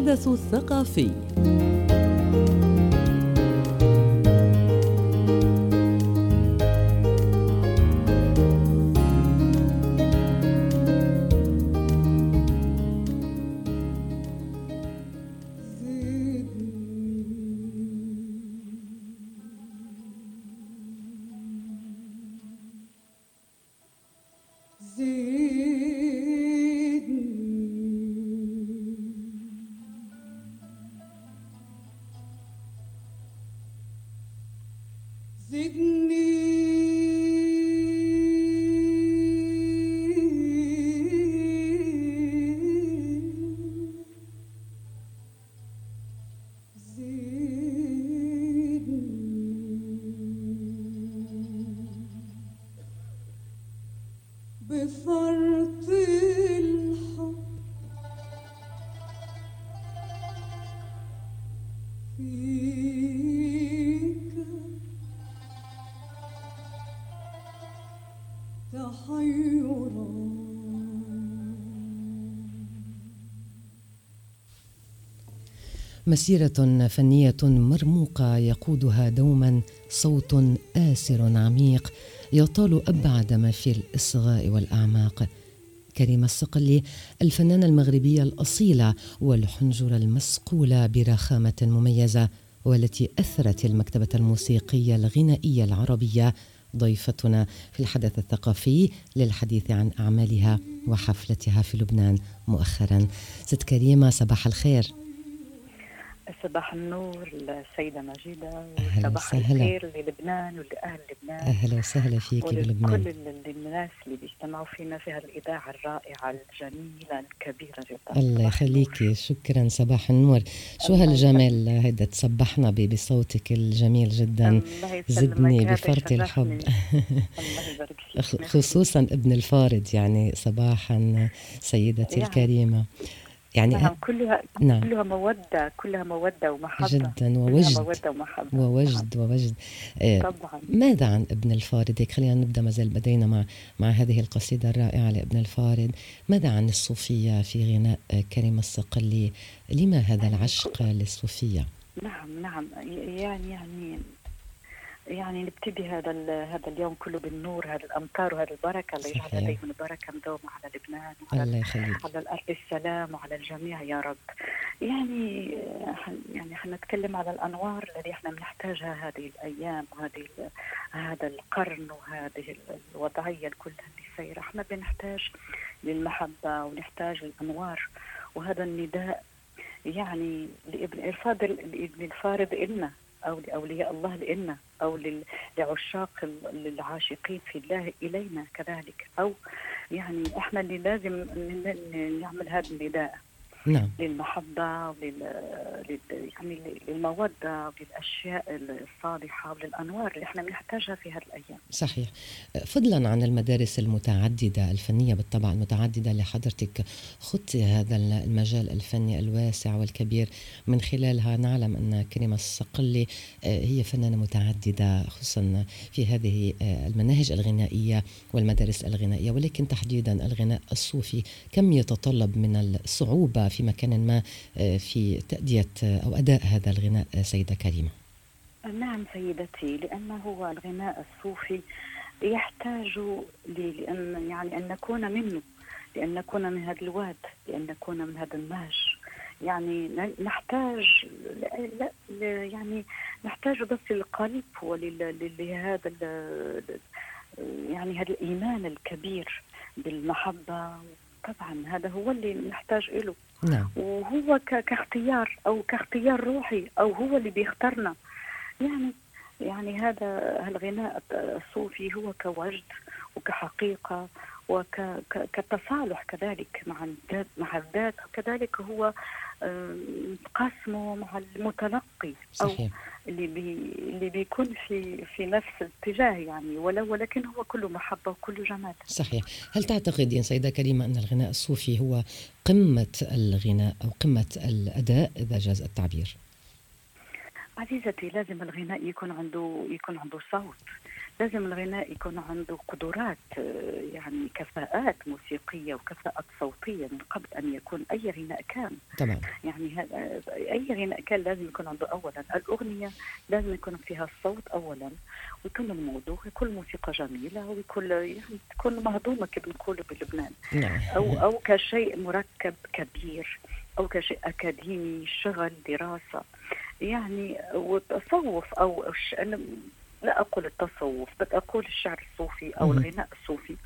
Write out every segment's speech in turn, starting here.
الحدث الثقافي. مسيرة فنية مرموقة يقودها دوما صوت آسر عميق يطال أبعد ما في الإصغاء والأعماق. كريمة الصقلي الفنانة المغربية الأصيلة والحنجرة المصقولة برخامة مميزة والتي أثرت المكتبة الموسيقية الغنائية العربية ضيفتنا في الحدث الثقافي للحديث عن أعمالها وحفلتها في لبنان مؤخرا. ست كريمة صباح الخير. صباح النور للسيدة مجيدة وصباح الخير للبنان ولأهل لبنان أهلا وسهلا فيك بلبنان. كل الناس اللي بيجتمعوا فينا في هالإذاعة الرائعة الجميلة الكبيرة جدا. الله يخليك. شكرا. صباح النور. شو هالجمال هيدا؟ تصبحنا بصوتك الجميل جدا. زدني بفرط الحب. خصوصا ابن الفارض يعني صباحا سيدتي يعني. الكريمة. يعني نعم كلها نعم. كلها مودة كلها مودة ومحبة. جدا ووجد. مودة ومحبة. ووجد نعم. ووجد. آه طبعا. ماذا عن ابن الفارض هيك خلينا نبدأ ما زال بدينا مع مع هذه القصيدة الرائعة لابن الفارض ماذا عن الصوفية في غناء كريم الصقلي؟ لما هذا العشق للصوفية؟ نعم نعم. يعني يعني يعني نبتدي هذا هذا اليوم كله بالنور هذا الأمطار وهذا البركة الله يجعلها دائما بركه مدومه على لبنان وعلى الله يخليك. على الأرض السلام وعلى الجميع يا رب. يعني يعني حنتكلم على الأنوار التي إحنا بنحتاجها هذه الأيام وهذه هذا القرن وهذه الوضعية كلها اللي سايرة. إحنا بنحتاج للمحبة ونحتاج للأنوار وهذا النداء يعني لابن الفاضل لإبن الفارض إلنا أو لأولياء الله لنا أو لعشاق العاشقين في الله إلينا كذلك. أو يعني إحنا اللي لازم نعمل هذا النداء. نعم. للمحبة ولل... يعني للمودة وللأشياء الصالحة وللأنوار اللي إحنا بنحتاجها في هذه الأيام. صحيح. فضلا عن المدارس المتعددة الفنية بالطبع المتعددة اللي حضرتك خضتي هذا المجال الفني الواسع والكبير. من خلالها نعلم أن كريمة الصقلي آه، هي فنانة متعددة خصوصا في هذه آه، المناهج الغنائية والمدارس الغنائية. ولكن تحديدا الغناء الصوفي كم يتطلب من الصعوبة في مكان ما آه، في تأدية آه، أو أداء هذا الغناء آه، سيدة كريمة. نعم سيدتي لأنه هو الغناء الصوفي يحتاج لأن يعني أن نكون منه لأن نكون من هذا الواد لأن نكون من هذا النهج. يعني نحتاج لا يعني نحتاج بس للقلب ولهذا يعني هذا الإيمان الكبير بالمحبة. طبعا هذا هو اللي نحتاج له نعم. وهو كاختيار أو كاختيار روحي أو هو اللي بيختارنا يعني يعني هذا الغناء الصوفي هو كوجد وكحقيقة وكتصالح كذلك مع الذات مع الذات كذلك هو قسمه مع المتلقي أو صحيح. اللي بي اللي بيكون في في نفس الاتجاه يعني ولو ولكن هو كله محبة وكله جمال. صحيح. هل تعتقدين سيدة كريمه أن الغناء الصوفي هو قمة الغناء أو قمة الأداء إذا جاز التعبير؟ عزيزتي لازم الغناء يكون عنده يكون عنده صوت. لازم الغناء يكون عنده قدرات آه، يعني كفاءات موسيقية وكفاءات صوتية من قبل أن يكون أي غناء كان. طبعا يعني أي غناء كان لازم يكون عنده أولا الأغنية لازم يكون فيها الصوت أولا ويكون الموضوع يكون الموسيقى جميلة ويكون يعني تكون مهضومة كما بنقولوا بلبنان. نعم. أو أو كشيء مركب كبير أو كشيء أكاديمي شغل دراسة. يعني وتصوف أو لا أقول التصوف بل أقول الشعر الصوفي أو الغناء الصوفي.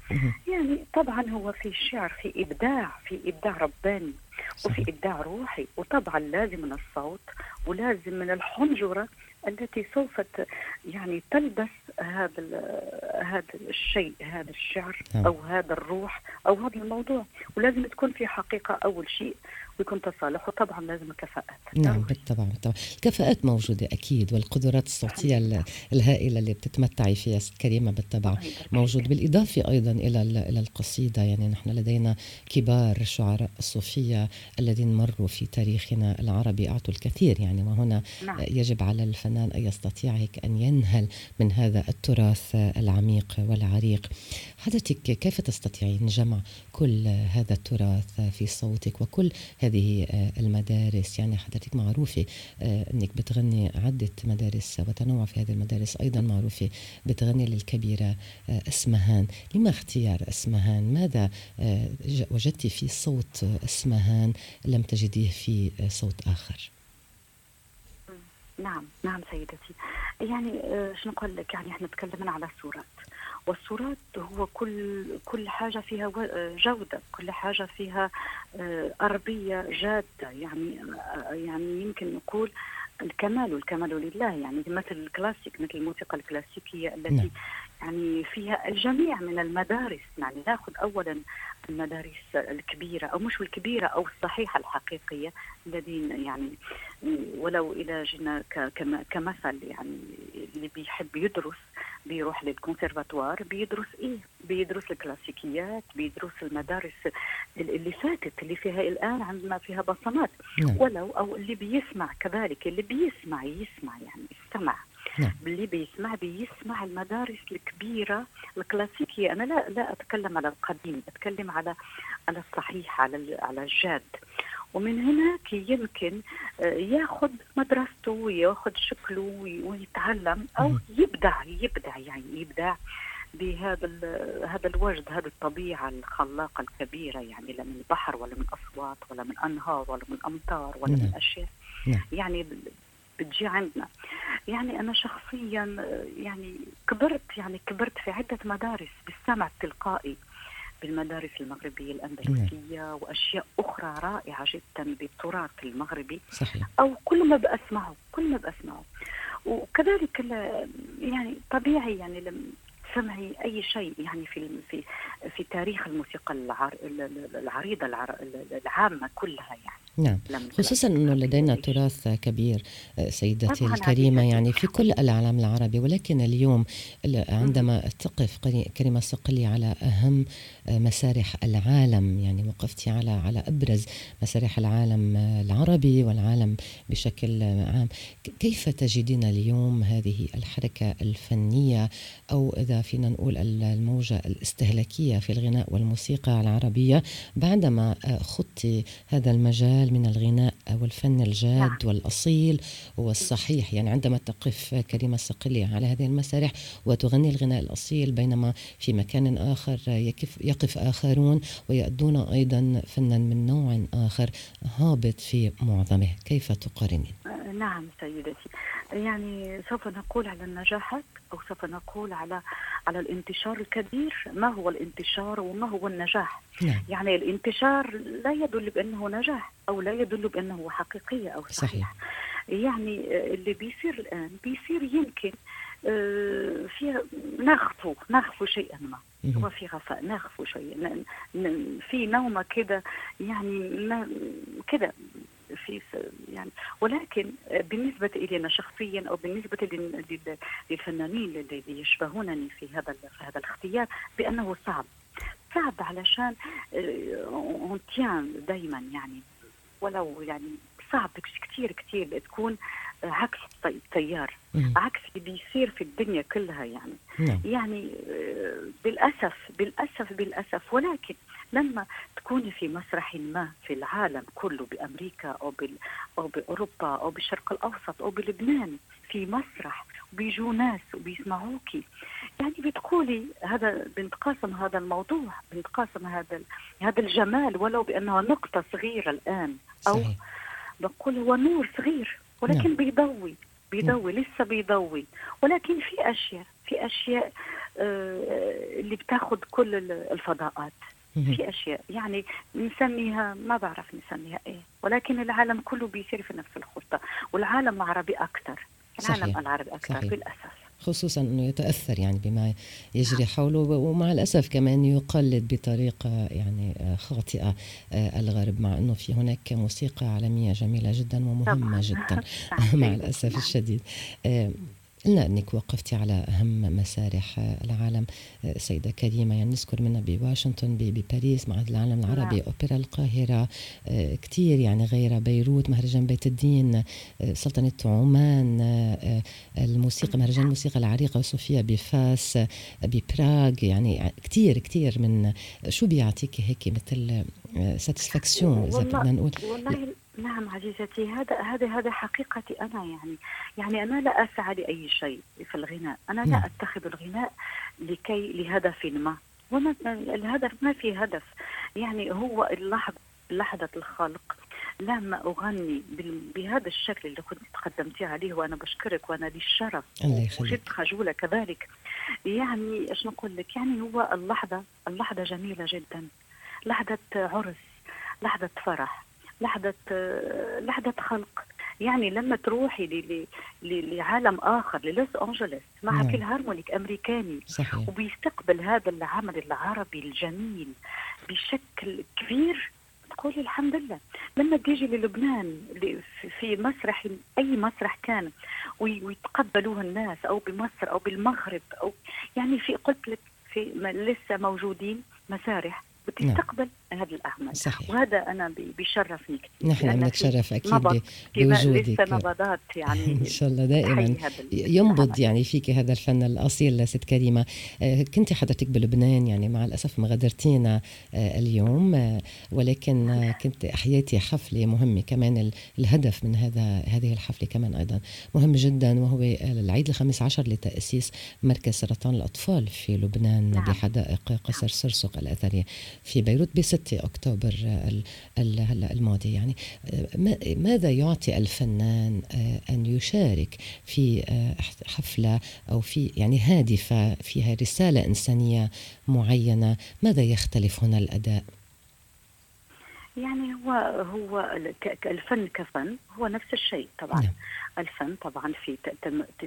يعني طبعا هو في شعر في إبداع في إبداع رباني وفي إبداع روحي وطبعا لازم من الصوت ولازم من الحنجرة التي سوف يعني تلبس هذا هذا الشيء هذا الشعر نعم. أو هذا الروح أو هذا الموضوع. ولازم تكون في حقيقة أول شيء ويكون تصالح وطبعا لازم كفاءات نعم بالطبع بالطبع. الكفاءات موجودة أكيد والقدرات الصوتية الهائلة اللي بتتمتعي فيها ست كريمة بالطبع. موجود بالإضافة أيضا إلى إلى القصيدة. يعني نحن لدينا كبار شعراء الصوفية الذين مروا في تاريخنا العربي أعطوا الكثير. يعني وهنا نعم. يجب على الفنان أن يستطيع هيك أن ينهل من هذا التراث العميق والعريق. حضرتك كيف تستطيعين جمع كل هذا التراث في صوتك وكل هذه آه، المدارس. يعني حضرتك معروفة آه، أنك بتغني عدة مدارس وتنوع في هذه المدارس أيضا معروفة بتغني للكبيرة آه، اسمهان. لما اختيار اسمهان؟ ماذا وجدت في صوت اسمهان لم تجديه في صوت آخر؟ نعم نعم سيدتي. يعني شنو نقول لك؟ يعني إحنا تكلمنا على الصورات. والصورات هو كل كل حاجة فيها جودة كل حاجة فيها آه، اربيه جادة. يعني آه، يعني يمكن نقول الكمال والكمال لله. يعني مثل الكلاسيك مثل الموسيقى الكلاسيكية التي نعم. يعني فيها الجميع من المدارس. يعني ناخذ اولا المدارس الكبيرة أو مش الكبيرة أو الصحيحة الحقيقية الذين يعني ولو اذا جينا كمثل يعني اللي بيحب يدرس بيروح للكونسرفاتوار بيدرس إيه؟ بيدرس الكلاسيكيات بيدرس المدارس اللي فاتت اللي فيها الآن عندنا فيها بصمات نعم. ولو أو اللي بيسمع كذلك اللي بيسمع يسمع يعني استمع نعم. اللي بيسمع بيسمع المدارس الكبيرة الكلاسيكية أنا لا لا أتكلم على القديم أتكلم على على الصحيح على على الجاد ومن هناك يمكن آه، ياخذ مدرسته وياخذ شكله ويتعلم أو يبدع يبدع يعني يبدع بهذا هذا الوجد هذه الطبيعة الخلاقة الكبيرة يعني لا من بحر ولا من أصوات ولا من أنهار ولا من أمطار ولا من نعم. أشياء نعم. يعني بتجي عندنا يعني أنا شخصيا يعني كبرت يعني كبرت في عدة مدارس بالسمع التلقائي بالمدارس المغربية الأندلسية نعم. وأشياء أخرى رائعة جدا بالتراث المغربي صحيح. أو كل ما بأسمعه كل ما بأسمعه وكذلك يعني طبيعي يعني سمعي أي شيء يعني في في في تاريخ الموسيقى العريضة العامة كلها يعني. نعم. خصوصا إنه لدينا تراث كبير آه، سيدتي الكريمة يعني في كل العالم العربي ولكن اليوم عندما تقف كريمة صقلي على أهم آه، مسارح العالم يعني وقفتي على على أبرز مسارح العالم آه، العربي والعالم بشكل عام كيف تجدين اليوم هذه الحركة الفنية؟ أو إذا فينا نقول الموجة الاستهلاكية في الغناء والموسيقى العربية بعدما خضتي هذا المجال من الغناء والفن الجاد نعم. والأصيل والصحيح يعني عندما تقف كريمة الصقلي على هذه المسارح وتغني الغناء الأصيل بينما في مكان آخر يقف, يقف آخرون ويأدون أيضا فنا من نوع آخر هابط في معظمه كيف تقارنين؟ نعم سيدتي يعني سوف نقول على النجاحات أو سوف نقول على على الانتشار الكبير. ما هو الانتشار وما هو النجاح؟ نعم. يعني الانتشار لا يدل بأنه نجاح أو لا يدل بأنه حقيقية أو صحيح, صحيح. يعني اللي بيصير الآن بيصير يمكن آه، في نغفو نغفو شيئا ما. هو في غفاء نغفو شيئا. في نومة كده يعني كده. في يعني ولكن بالنسبة إلينا شخصيا أو بالنسبة للفنانين الذين يشبهونني في هذا في هذا الاختيار بأنه صعب. صعب علشان آه، دائما يعني ولو يعني صعب كثير كثير تكون عكس التيار مم. عكس اللي بيصير في الدنيا كلها يعني. نعم. يعني آه، بالأسف بالأسف بالأسف. ولكن لما تكوني في مسرح ما في العالم كله بأمريكا أو بال أو بأوروبا أو بالشرق الأوسط أو بلبنان في مسرح وبيجوا ناس وبيسمعوكي يعني بتقولي هذا بنتقاسم هذا الموضوع بنتقاسم هذا هذا الجمال ولو بأنها نقطة صغيرة الآن أو صحيح. بقول هو نور صغير ولكن نعم. بيضوي بيضوي لسه بيضوي ولكن في أشياء في أشياء آه، اللي بتاخذ كل ال- الفضاءات. في أشياء يعني نسميها ما بعرف نسميها إيه ولكن العالم كله بيصير في نفس الخطة والعالم العربي أكثر العالم صحيح. العربي أكثر صحيح. بالاسف خصوصا إنه يتأثر يعني بما يجري حوله ومع الأسف كمان يقلد بطريقة يعني آه، خاطئة آه، الغرب مع إنه في هناك موسيقى عالمية جميلة جدا ومهمة. جدا مع سيدتي، الأسف. الشديد قلنا إنك وقفتي على أهم مسارح العالم سيدة كريمة يعني نذكر منها بواشنطن بباريس معهد العالم العربي نعم. أوبرا القاهرة آه، كثير يعني غيرها بيروت مهرجان بيت الدين آه، سلطنة عمان آه، الموسيقى مهرجان الموسيقى العريقة وصوفيا بفاس ببراغ يعني كثير كثير من شو بيعطيكي هيك مثل ساتسفاكسيون إذا بدنا نقول والله نعم عزيزتي هذا هذا هذا حقيقتي أنا يعني. يعني أنا لا أسعى لأي شيء في الغناء. أنا لا نعم. أتخذ الغناء لكي لهدف ما. وما الهدف ما في هدف. يعني هو اللحظه لحظة الخلق. لما أغني بهذا الشكل اللي كنت تقدمتي عليه وأنا بشكرك وأنا لي الشرف. وجدت خجولة كذلك. يعني إيش نقول لك؟ يعني هو اللحظه اللحظة جميلة جدا. لحظة عرس. لحظة فرح. لحظة آه، لحظة خلق. يعني لما تروحي لعالم آخر للوس أنجلوس مع نعم. فيلهارمونيك أمريكاني صحيح. وبيستقبل هذا العمل العربي الجميل بشكل كبير تقولي الحمد لله. لما تيجي للبنان في- مسرح أي مسرح كان وي- ويتقبلوه الناس أو بمصر أو بالمغرب أو يعني في قلت لك في لسه موجودين مسارح. بتستقبل هذه الأعمال. صحيح. وهذا أنا بي- بيشرفني كثير نحن بنتشرف أكيد بوجودك. لسه نبضات يعني إن شاء الله دائما. ينبض. يعني فيك هذا الفن الأصيل ست كريمة. آه، كنت حضرتك بلبنان يعني مع الأسف ما غادرتينا آه، اليوم آه، ولكن كنت أحييتي حفلة مهمة كمان ال- الهدف من هذا هذه الحفلة كمان أيضا. مهم جدا وهو العيد الخامس عشر لتأسيس مركز سرطان الأطفال في لبنان نعم. بحدائق قصر سرسق الأثرية. في بيروت ب 6 أكتوبر آه، ال- ال- هلا الماضي يعني. ما- ماذا يعطي الفنان آه، أن يشارك في آه، حفلة أو في يعني هادفة فيها رسالة إنسانية معينة؟ ماذا يختلف هنا الأداء؟ يعني هو هو الفن كفن هو نفس الشيء طبعا. نعم. الفن طبعا في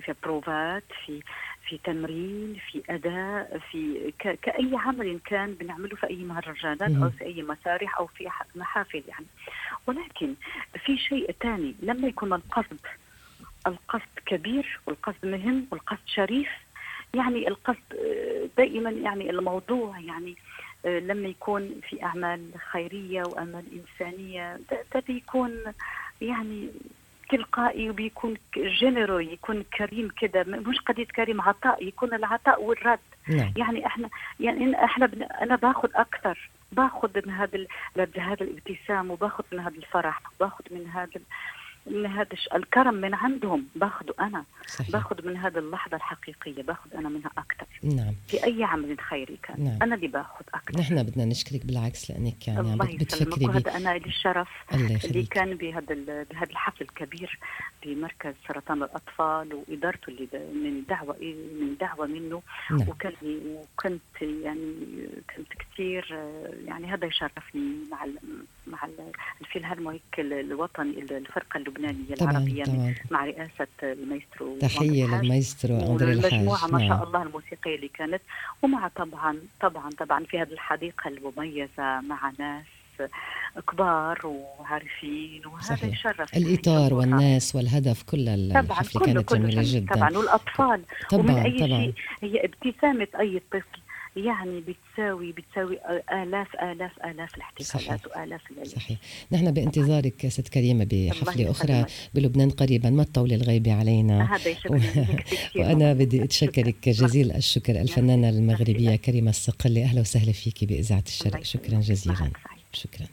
في بروفات في في تمرين في أداء في ك- كأي عمل كان بنعمله في أي مهرجانات. أو في أي مسارح أو في محافل يعني. ولكن في شيء ثاني لما يكون القصد القصد كبير والقصد مهم والقصد شريف. يعني القصد آه، دائما يعني الموضوع يعني آه، لما يكون في أعمال خيرية وأعمال إنسانية. ده, ده بيكون يعني تلقائي وبيكون جينيرو يكون كريم كده مش قضية كريم عطاء يكون العطاء والرد. نعم. يعني إحنا يعني إحنا بن أنا باخذ أكثر باخذ من هذا ال- هذا الابتسام وباخذ من هذا الفرح وباخذ من هذا من هذا الكرم من عندهم. باخذه أنا. صحيح. باخذ من هذه اللحظة الحقيقية. باخذ أنا منها أكثر. نعم. في أي عمل خيري كان. نعم. أنا اللي باخذ أكثر. نحن بدنا نشكرك بالعكس لأنك يعني عم بتفكري ب... وهذا أنا لي الشرف اللي كان بهذا ال- بهذا الحفل الكبير بمركز سرطان الأطفال وإدارته اللي من دعوة من دعوة منه. نعم. وكان وكنت يعني كنت كثير يعني هذا يشرفني مع مع ال- الفيلهارمونيك الوطني الفرقة اللبنانية طبعا العربية طبعا مع رئاسة المايسترو تحية. للمايسترو اندري الحاج ما شاء نعم. الله الموسيقية اللي كانت. ومع طبعا طبعا طبعا في هذه الحديقة المميزة مع ناس كبار وعارفين وهذا صحيح. يشرف. الإطار. والناس والهدف كل الحفلة كانت كله جميلة جميل جدا. طبعا والأطفال. ومن طبعا أي طبعا. شيء هي ابتسامة أي طفل. يعني بتساوي بتساوي آلاف آلاف آلاف الاحتفالات صحيح. وآلاف الليالي صحيح. نحن بانتظارك ست كريمة بحفلة أخرى بلبنان قريبا. ما تطولي الغيبة علينا؟ و... وأنا بدي أتشكرك. جزيل الشكر. الفنانة المغربية كريمة الصقلي أهلا وسهلا فيك بإذاعة الشرق. شكرا جزيلا. شكرا.